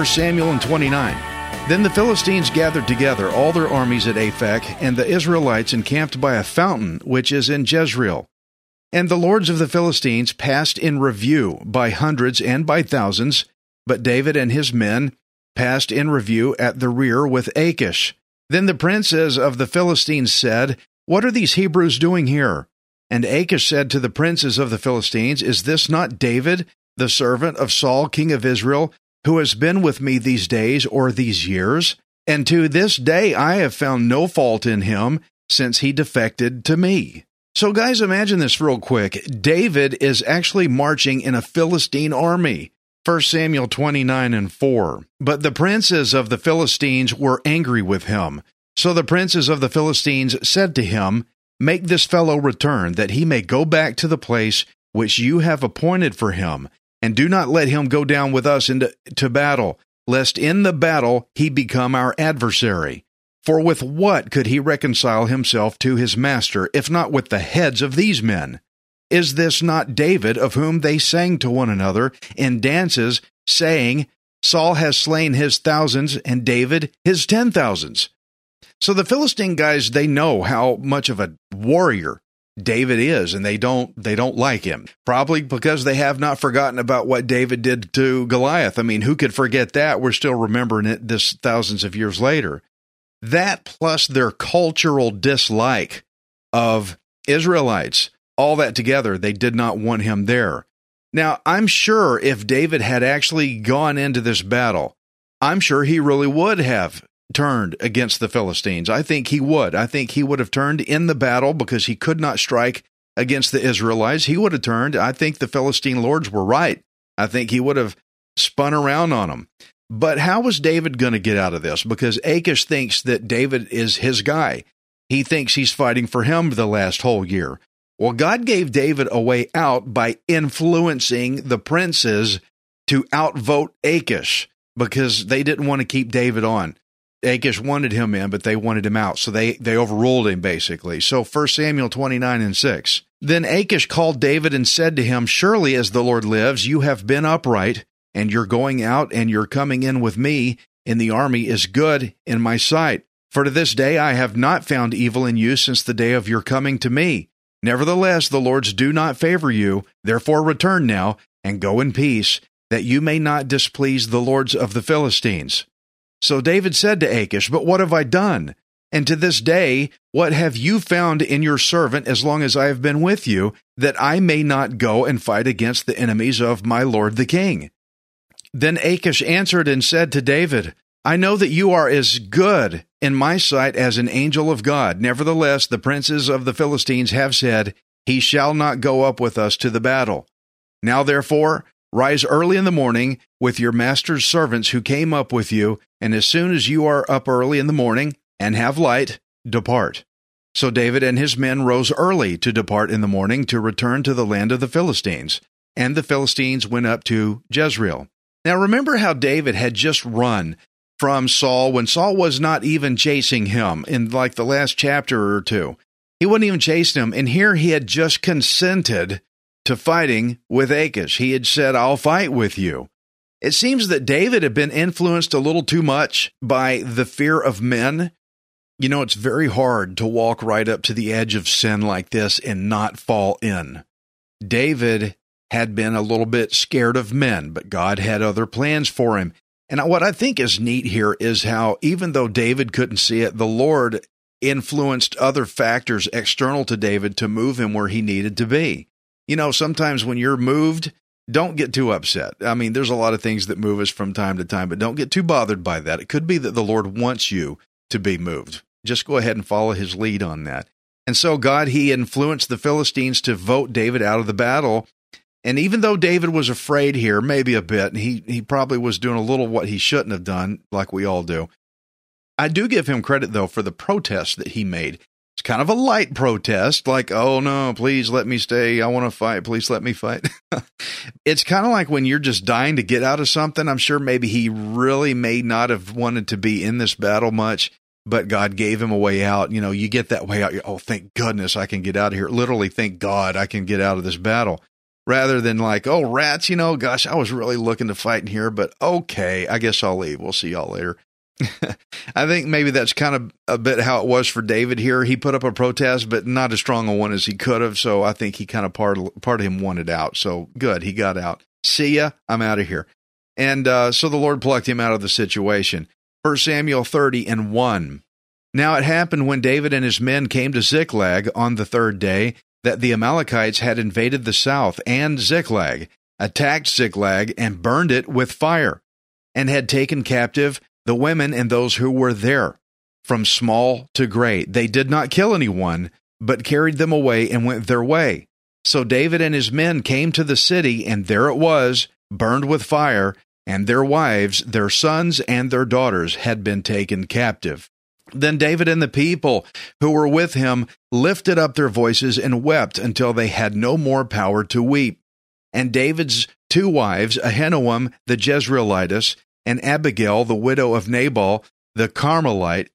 1 Samuel and 29. Then the Philistines gathered together all their armies at Aphek, and the Israelites encamped by a fountain which is in Jezreel. And the lords of the Philistines passed in review by hundreds and by thousands, but David and his men passed in review at the rear with Achish. Then the princes of the Philistines said, What are these Hebrews doing here? And Achish said to the princes of the Philistines, Is this not David, the servant of Saul, king of Israel, who has been with me these days or these years? And to this day I have found no fault in him since he defected to me. So, guys, imagine this real quick. David is actually marching in a Philistine army. 1 Samuel 29 and 4. But the princes of the Philistines were angry with him. So the princes of the Philistines said to him, Make this fellow return, that he may go back to the place which you have appointed for him, and do not let him go down with us into to battle, lest in the battle he become our adversary. For with what could he reconcile himself to his master, if not with the heads of these men? Is this not David, of whom they sang to one another in dances, saying, Saul has slain his thousands, and David his ten thousands? So the Philistine guys, they know how much of a warrior David is, and they don't they don't like him. Probably because they have not forgotten about what David did to Goliath. I mean, who could forget that? We're still remembering it this thousands of years later. That plus their cultural dislike of Israelites, all that together, they did not want him there. Now, I'm sure if David had actually gone into this battle, I'm sure he really would have turned against the Philistines. I think he would. I think he would have turned in the battle because he could not strike against the Israelites. He would have turned. I think the Philistine lords were right. I think he would have spun around on them. But how was David going to get out of this? Because Achish thinks that David is his guy. He thinks he's fighting for him the last whole year. Well, God gave David a way out by influencing the princes to outvote Achish because they didn't want to keep David on. Achish wanted him in, but they wanted him out. So they, they overruled him basically. So 1 Samuel 29 and 6. Then Achish called David and said to him, Surely as the Lord lives, you have been upright, and your going out and your coming in with me in the army is good in my sight. For to this day I have not found evil in you since the day of your coming to me. Nevertheless, the Lords do not favor you. Therefore return now, and go in peace, that you may not displease the lords of the Philistines. So David said to Achish, But what have I done? And to this day, what have you found in your servant as long as I have been with you, that I may not go and fight against the enemies of my lord the king? Then Achish answered and said to David, I know that you are as good in my sight as an angel of God. Nevertheless, the princes of the Philistines have said, He shall not go up with us to the battle. Now therefore, rise early in the morning with your master's servants who came up with you, and as soon as you are up early in the morning and have light, depart. So David and his men rose early to depart in the morning to return to the land of the Philistines. And the Philistines went up to Jezreel. Now remember how David had just run from Saul when Saul was not even chasing him in like the last chapter or two. He wasn't even chasing him. And here he had just consented to fighting with Achish. He had said, I'll fight with you. It seems that David had been influenced a little too much by the fear of men. You know, it's very hard to walk right up to the edge of sin like this and not fall in. David had been a little bit scared of men, but God had other plans for him. And what I think is neat here is how, even though David couldn't see it, the Lord influenced other factors external to David to move him where he needed to be. You know, sometimes when you're moved, don't get too upset. I mean, there's a lot of things that move us from time to time, but don't get too bothered by that. It could be that the Lord wants you to be moved. Just go ahead and follow his lead on that. And so God, he influenced the Philistines to vote David out of the battle. And even though David was afraid here, maybe a bit, and he, he probably was doing a little what he shouldn't have done, like we all do. I do give him credit, though, for the protest that he made. It's kind of a light protest, like, oh no, please let me stay. I want to fight. Please let me fight. it's kind of like when you're just dying to get out of something. I'm sure maybe he really may not have wanted to be in this battle much but God gave him a way out. You know, you get that way out. Oh, thank goodness I can get out of here. Literally, thank God I can get out of this battle. Rather than like, oh, rats, you know, gosh, I was really looking to fight in here, but okay, I guess I'll leave. We'll see y'all later. I think maybe that's kind of a bit how it was for David here. He put up a protest, but not as strong a one as he could have. So I think he kind of part part of him wanted out. So good, he got out. See ya, I'm out of here. And uh, so the Lord plucked him out of the situation. 1 Samuel 30 and 1. Now it happened when David and his men came to Ziklag on the third day that the Amalekites had invaded the south and Ziklag, attacked Ziklag, and burned it with fire, and had taken captive the women and those who were there, from small to great. They did not kill anyone, but carried them away and went their way. So David and his men came to the city, and there it was, burned with fire, and their wives, their sons, and their daughters had been taken captive. Then David and the people who were with him lifted up their voices and wept until they had no more power to weep. And David's two wives, Ahinoam the Jezreelitess and Abigail the widow of Nabal the Carmelite,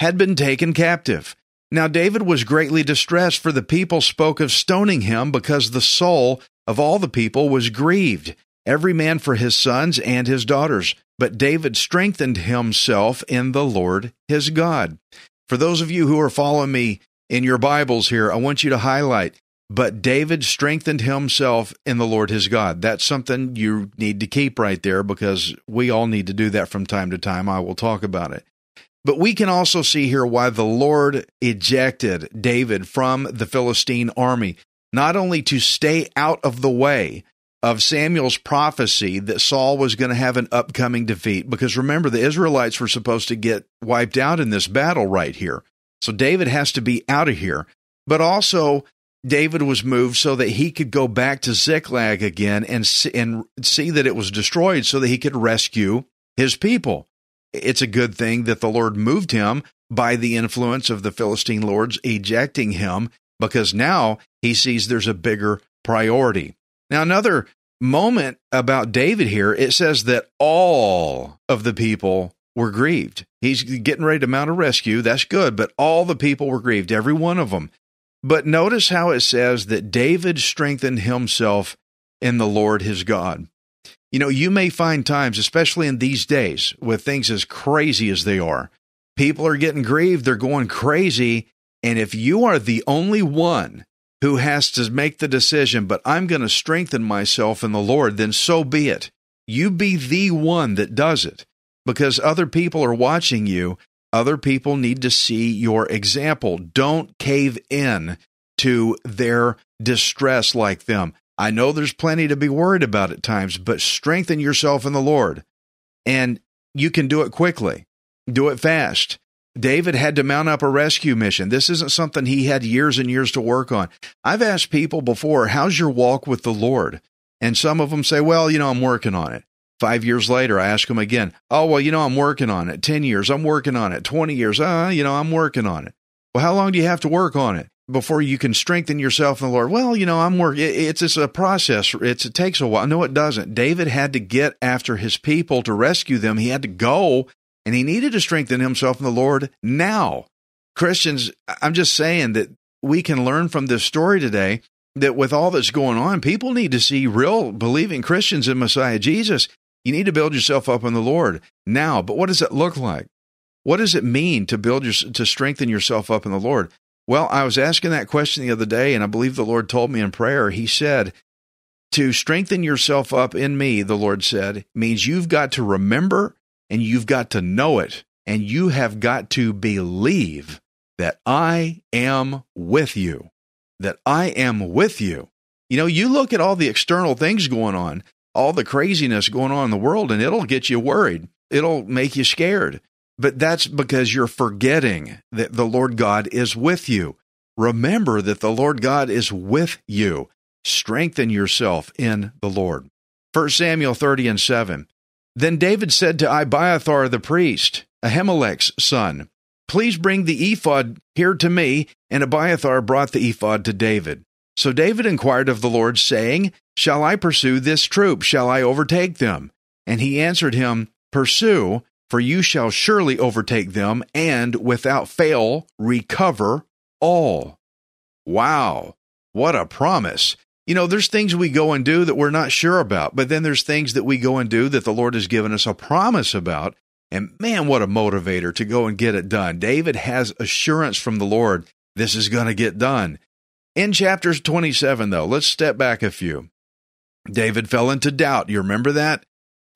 had been taken captive. Now David was greatly distressed, for the people spoke of stoning him because the soul of all the people was grieved every man for his sons and his daughters. But David strengthened himself in the Lord his God. For those of you who are following me in your Bibles here, I want you to highlight, but David strengthened himself in the Lord his God. That's something you need to keep right there because we all need to do that from time to time. I will talk about it. But we can also see here why the Lord ejected David from the Philistine army, not only to stay out of the way, of Samuel's prophecy that Saul was going to have an upcoming defeat. Because remember, the Israelites were supposed to get wiped out in this battle right here. So David has to be out of here. But also, David was moved so that he could go back to Ziklag again and see, and see that it was destroyed so that he could rescue his people. It's a good thing that the Lord moved him by the influence of the Philistine lords ejecting him because now he sees there's a bigger priority. Now, another moment about David here, it says that all of the people were grieved. He's getting ready to mount a rescue. That's good, but all the people were grieved, every one of them. But notice how it says that David strengthened himself in the Lord his God. You know, you may find times, especially in these days, with things as crazy as they are, people are getting grieved, they're going crazy. And if you are the only one who has to make the decision, but I'm going to strengthen myself in the Lord, then so be it. You be the one that does it because other people are watching you. Other people need to see your example. Don't cave in to their distress like them. I know there's plenty to be worried about at times, but strengthen yourself in the Lord. And you can do it quickly, do it fast. David had to mount up a rescue mission. This isn't something he had years and years to work on. I've asked people before, how's your walk with the Lord? And some of them say, well, you know, I'm working on it. Five years later, I ask them again, oh, well, you know, I'm working on it. 10 years, I'm working on it. 20 years, uh, you know, I'm working on it. Well, how long do you have to work on it before you can strengthen yourself in the Lord? Well, you know, I'm working. It's, it's a process. It's, it takes a while. No, it doesn't. David had to get after his people to rescue them. He had to go and he needed to strengthen himself in the Lord now. Christians, I'm just saying that we can learn from this story today that with all that's going on, people need to see real believing Christians in Messiah Jesus. You need to build yourself up in the Lord now. But what does it look like? What does it mean to build your to strengthen yourself up in the Lord? Well, I was asking that question the other day, and I believe the Lord told me in prayer. He said, To strengthen yourself up in me, the Lord said, means you've got to remember and you've got to know it and you have got to believe that I am with you. That I am with you. You know, you look at all the external things going on, all the craziness going on in the world, and it'll get you worried. It'll make you scared. But that's because you're forgetting that the Lord God is with you. Remember that the Lord God is with you. Strengthen yourself in the Lord. 1 Samuel 30 and 7. Then David said to Abiathar the priest, Ahimelech's son, Please bring the ephod here to me. And Abiathar brought the ephod to David. So David inquired of the Lord, saying, Shall I pursue this troop? Shall I overtake them? And he answered him, Pursue, for you shall surely overtake them, and without fail recover all. Wow, what a promise! You know, there's things we go and do that we're not sure about, but then there's things that we go and do that the Lord has given us a promise about. And man, what a motivator to go and get it done. David has assurance from the Lord this is going to get done. In chapters 27, though, let's step back a few. David fell into doubt. You remember that?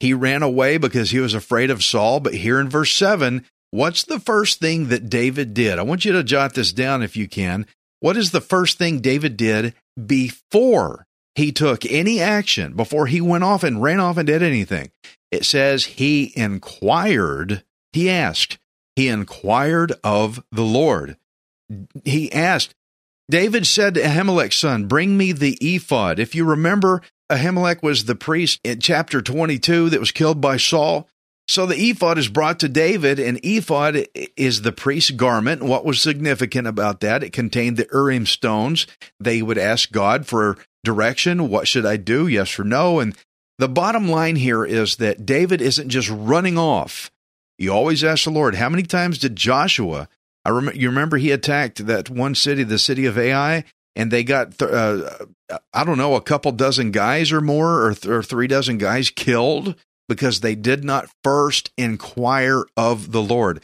He ran away because he was afraid of Saul. But here in verse 7, what's the first thing that David did? I want you to jot this down if you can. What is the first thing David did before he took any action, before he went off and ran off and did anything? It says he inquired, he asked, he inquired of the Lord. He asked, David said to Ahimelech's son, Bring me the ephod. If you remember, Ahimelech was the priest in chapter 22 that was killed by Saul. So the ephod is brought to David, and ephod is the priest's garment. What was significant about that? It contained the Urim stones. They would ask God for direction. What should I do? Yes or no? And the bottom line here is that David isn't just running off. You always ask the Lord, how many times did Joshua, I rem- you remember he attacked that one city, the city of Ai, and they got, th- uh, I don't know, a couple dozen guys or more, or, th- or three dozen guys killed because they did not first inquire of the Lord.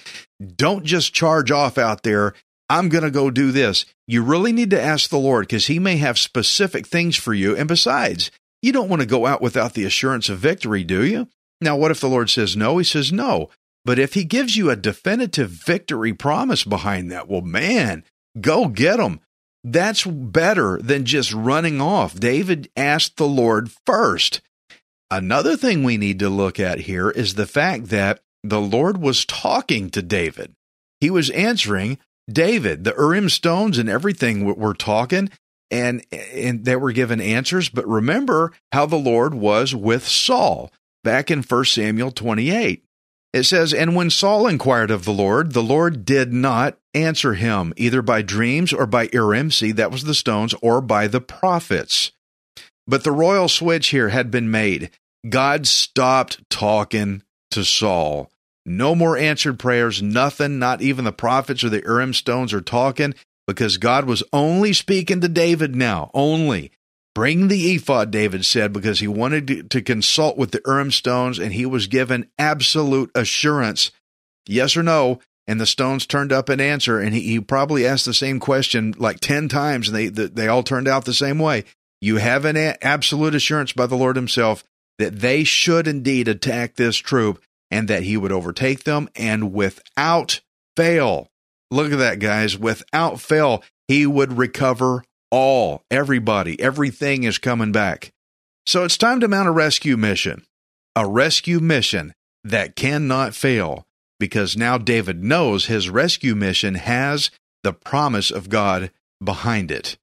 Don't just charge off out there. I'm going to go do this. You really need to ask the Lord because He may have specific things for you. And besides, you don't want to go out without the assurance of victory, do you? Now, what if the Lord says no? He says no. But if He gives you a definitive victory promise behind that, well, man, go get them. That's better than just running off. David asked the Lord first. Another thing we need to look at here is the fact that the Lord was talking to David. He was answering David. The Urim stones and everything were talking and and they were given answers, but remember how the Lord was with Saul back in 1 Samuel 28. It says, And when Saul inquired of the Lord, the Lord did not answer him, either by dreams or by Urim, see, that was the stones, or by the prophets. But the royal switch here had been made. God stopped talking to Saul. No more answered prayers, nothing, not even the prophets or the Urim stones are talking because God was only speaking to David now, only. Bring the ephod, David said, because he wanted to, consult with the Urim stones and he was given absolute assurance yes or no. And the stones turned up an answer, and he, he probably asked the same question like 10 times, and they, they all turned out the same way. You have an absolute assurance by the Lord Himself that they should indeed attack this troop and that He would overtake them and without fail. Look at that, guys. Without fail, He would recover all, everybody, everything is coming back. So it's time to mount a rescue mission. A rescue mission that cannot fail because now David knows his rescue mission has the promise of God behind it.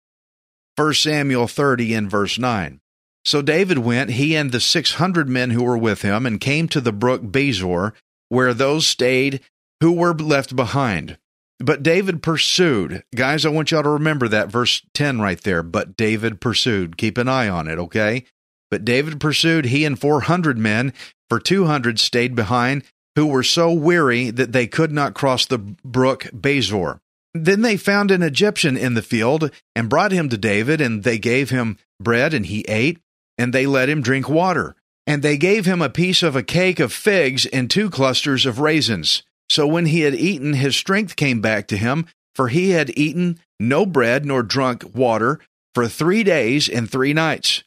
1 Samuel 30 in verse 9. So David went, he and the 600 men who were with him, and came to the brook Besor, where those stayed who were left behind. But David pursued. Guys, I want y'all to remember that verse 10 right there. But David pursued. Keep an eye on it, okay? But David pursued, he and 400 men, for 200 stayed behind, who were so weary that they could not cross the brook Besor. Then they found an Egyptian in the field and brought him to David, and they gave him bread, and he ate, and they let him drink water. And they gave him a piece of a cake of figs and two clusters of raisins. So when he had eaten, his strength came back to him, for he had eaten no bread nor drunk water for three days and three nights.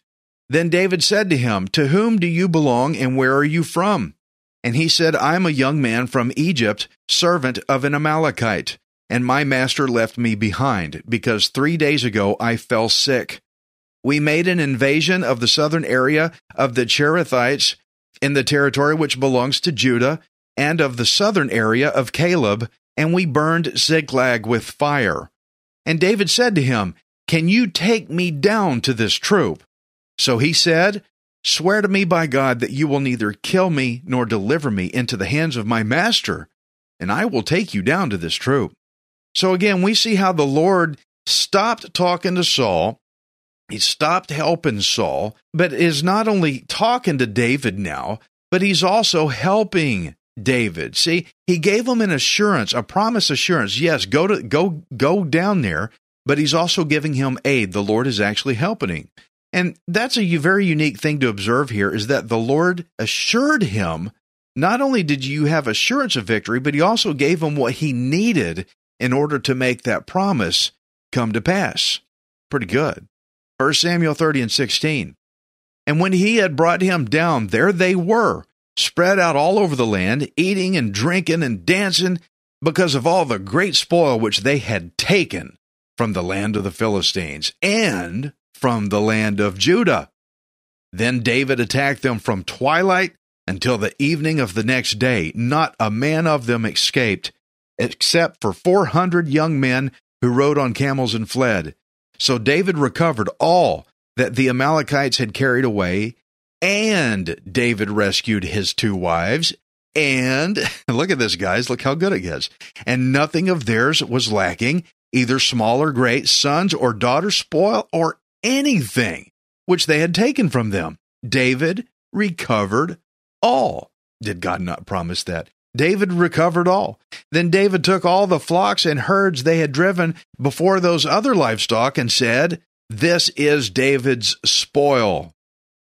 Then David said to him, To whom do you belong, and where are you from? And he said, I am a young man from Egypt, servant of an Amalekite. And my master left me behind because three days ago I fell sick. We made an invasion of the southern area of the Cherethites in the territory which belongs to Judah, and of the southern area of Caleb, and we burned Ziklag with fire. And David said to him, Can you take me down to this troop? So he said, Swear to me by God that you will neither kill me nor deliver me into the hands of my master, and I will take you down to this troop. So again, we see how the Lord stopped talking to Saul. He stopped helping Saul, but is not only talking to David now, but he's also helping David. See, he gave him an assurance, a promise assurance. Yes, go to go go down there, but he's also giving him aid. The Lord is actually helping him. And that's a very unique thing to observe here is that the Lord assured him not only did you have assurance of victory, but he also gave him what he needed in order to make that promise come to pass. Pretty good. 1 Samuel 30 and 16. And when he had brought him down, there they were, spread out all over the land, eating and drinking and dancing because of all the great spoil which they had taken from the land of the Philistines and from the land of Judah. Then David attacked them from twilight until the evening of the next day. Not a man of them escaped, except for 400 young men who rode on camels and fled. So David recovered all that the Amalekites had carried away, and David rescued his two wives. And look at this, guys. Look how good it gets. And nothing of theirs was lacking, either small or great, sons or daughters, spoil or anything which they had taken from them. David recovered all. Did God not promise that? David recovered all. Then David took all the flocks and herds they had driven before those other livestock and said, This is David's spoil.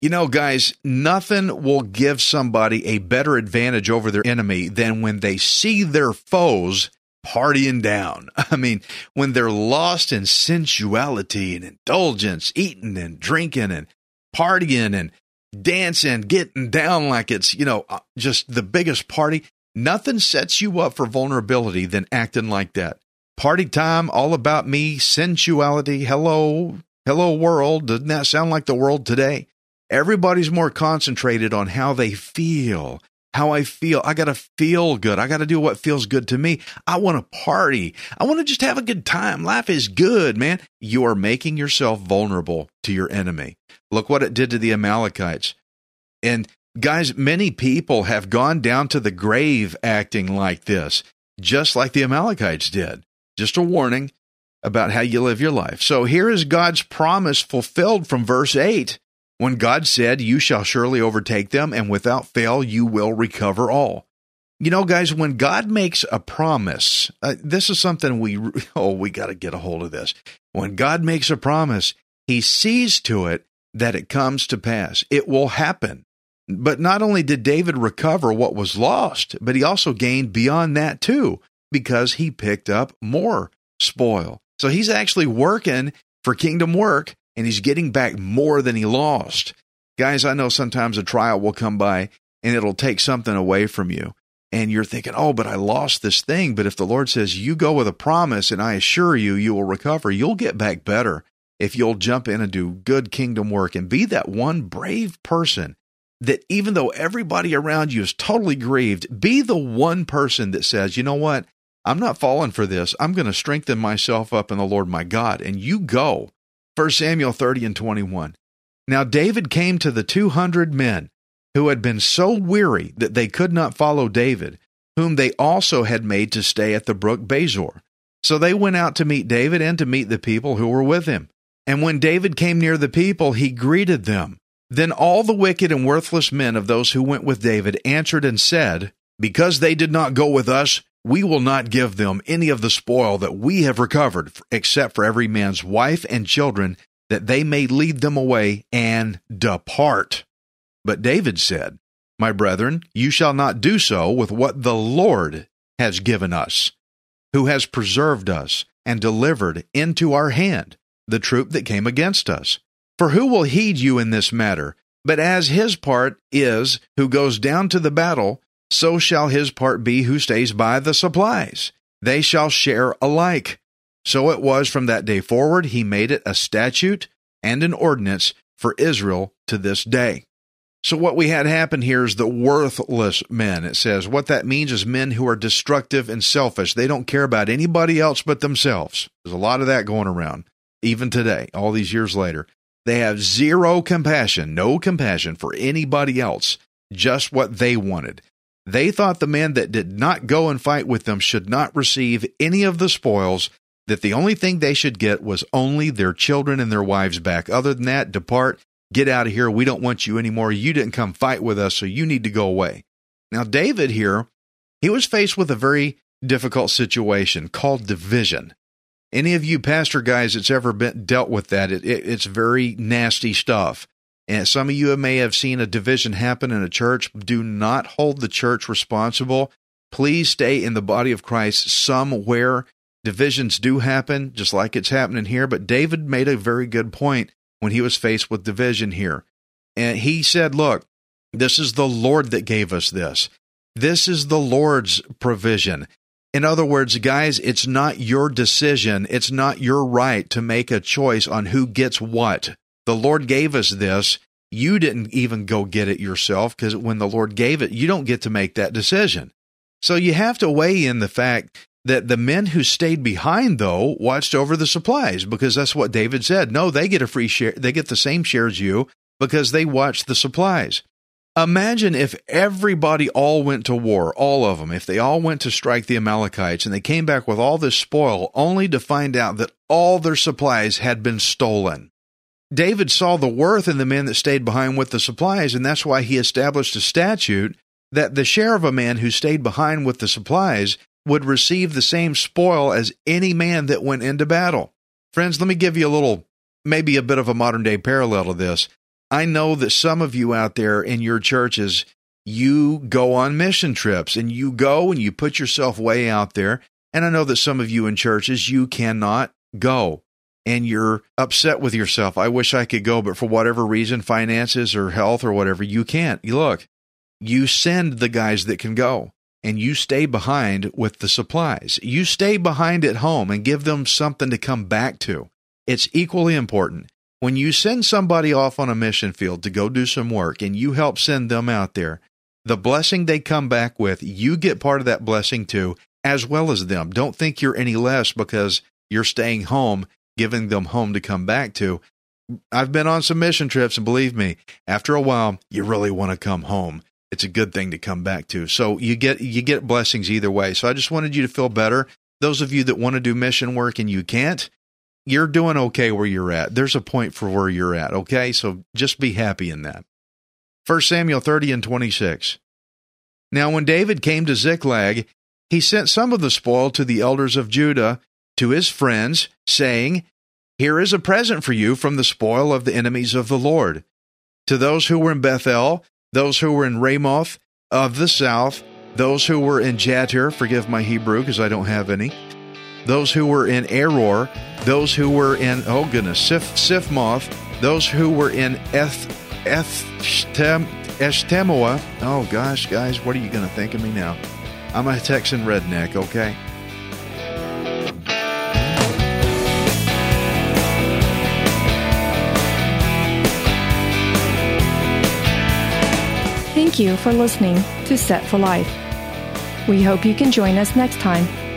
You know, guys, nothing will give somebody a better advantage over their enemy than when they see their foes partying down. I mean, when they're lost in sensuality and indulgence, eating and drinking and partying and dancing, getting down like it's, you know, uh, just the biggest party. Nothing sets you up for vulnerability than acting like that. Party time, all about me, sensuality. Hello, hello, world. Doesn't that sound like the world today? Everybody's more concentrated on how they feel, how I feel. I got to feel good. I got to do what feels good to me. I want to party. I want to just have a good time. Life is good, man. You are making yourself vulnerable to your enemy. Look what it did to the Amalekites. And Guys, many people have gone down to the grave acting like this, just like the Amalekites did. Just a warning about how you live your life. So here is God's promise fulfilled from verse 8 when God said, You shall surely overtake them, and without fail you will recover all. You know, guys, when God makes a promise, uh, this is something we, oh, we got to get a hold of this. When God makes a promise, he sees to it that it comes to pass. It will happen. But not only did David recover what was lost, but he also gained beyond that too, because he picked up more spoil. So he's actually working for kingdom work and he's getting back more than he lost. Guys, I know sometimes a trial will come by and it'll take something away from you. And you're thinking, oh, but I lost this thing. But if the Lord says, you go with a promise and I assure you, you will recover, you'll get back better if you'll jump in and do good kingdom work and be that one brave person that even though everybody around you is totally grieved, be the one person that says, you know what? I'm not falling for this. I'm going to strengthen myself up in the Lord my God. And you go. 1 Samuel 30 and 21. Now David came to the 200 men who had been so weary that they could not follow David, whom they also had made to stay at the brook Besor. So they went out to meet David and to meet the people who were with him. And when David came near the people, he greeted them. Then all the wicked and worthless men of those who went with David answered and said, Because they did not go with us, we will not give them any of the spoil that we have recovered, except for every man's wife and children, that they may lead them away and depart. But David said, My brethren, you shall not do so with what the Lord has given us, who has preserved us and delivered into our hand the troop that came against us. For who will heed you in this matter? But as his part is who goes down to the battle, so shall his part be who stays by the supplies. they shall share alike. So it was from that day forward, he made it a statute and an ordinance for Israel to this day. So, what we had happen here is the worthless men. It says what that means is men who are destructive and selfish. They don't care about anybody else but themselves. There's a lot of that going around, even today, all these years later. They have zero compassion, no compassion for anybody else, just what they wanted. They thought the men that did not go and fight with them should not receive any of the spoils, that the only thing they should get was only their children and their wives back. Other than that, depart Get out of here. We don't want you anymore. You didn't come fight with us, so you need to go away. Now, David here, he was faced with a very difficult situation called division. Any of you pastor guys that's ever been dealt with that, it, it, it's very nasty stuff. And some of you may have seen a division happen in a church. Do not hold the church responsible. Please stay in the body of Christ somewhere. Divisions do happen, just like it's happening here. But David made a very good point when he was faced with division here. And he said, Look, this is the Lord that gave us this. This is the Lord's provision. In other words, guys, it's not your decision. It's not your right to make a choice on who gets what. The Lord gave us this. You didn't even go get it yourself because when the Lord gave it, you don't get to make that decision. So you have to weigh in the fact that the men who stayed behind though watched over the supplies because that's what David said. No, they get a free share. They get the same share as you because they watched the supplies. Imagine if everybody all went to war, all of them, if they all went to strike the Amalekites and they came back with all this spoil only to find out that all their supplies had been stolen. David saw the worth in the men that stayed behind with the supplies, and that's why he established a statute that the share of a man who stayed behind with the supplies would receive the same spoil as any man that went into battle. Friends, let me give you a little, maybe a bit of a modern day parallel to this. I know that some of you out there in your churches, you go on mission trips and you go and you put yourself way out there. And I know that some of you in churches, you cannot go and you're upset with yourself. I wish I could go, but for whatever reason, finances or health or whatever, you can't. You look, you send the guys that can go and you stay behind with the supplies. You stay behind at home and give them something to come back to. It's equally important. When you send somebody off on a mission field to go do some work and you help send them out there, the blessing they come back with, you get part of that blessing too, as well as them. Don't think you're any less because you're staying home, giving them home to come back to. I've been on some mission trips, and believe me, after a while, you really want to come home it's a good thing to come back to. So you get you get blessings either way. So I just wanted you to feel better. Those of you that want to do mission work and you can't, you're doing okay where you're at. There's a point for where you're at, okay? So just be happy in that. 1 Samuel 30 and 26. Now when David came to Ziklag, he sent some of the spoil to the elders of Judah, to his friends, saying, Here is a present for you from the spoil of the enemies of the Lord. To those who were in Bethel, those who were in Ramoth of the south, those who were in Jattir, forgive my Hebrew because I don't have any, those who were in Aroer, those who were in, oh goodness, Sif, Siphmoth, those who were in Eth, Ethtem, Eshtemoa. Oh gosh, guys, what are you going to think of me now? I'm a Texan redneck, okay? Thank you for listening to Set for Life. We hope you can join us next time,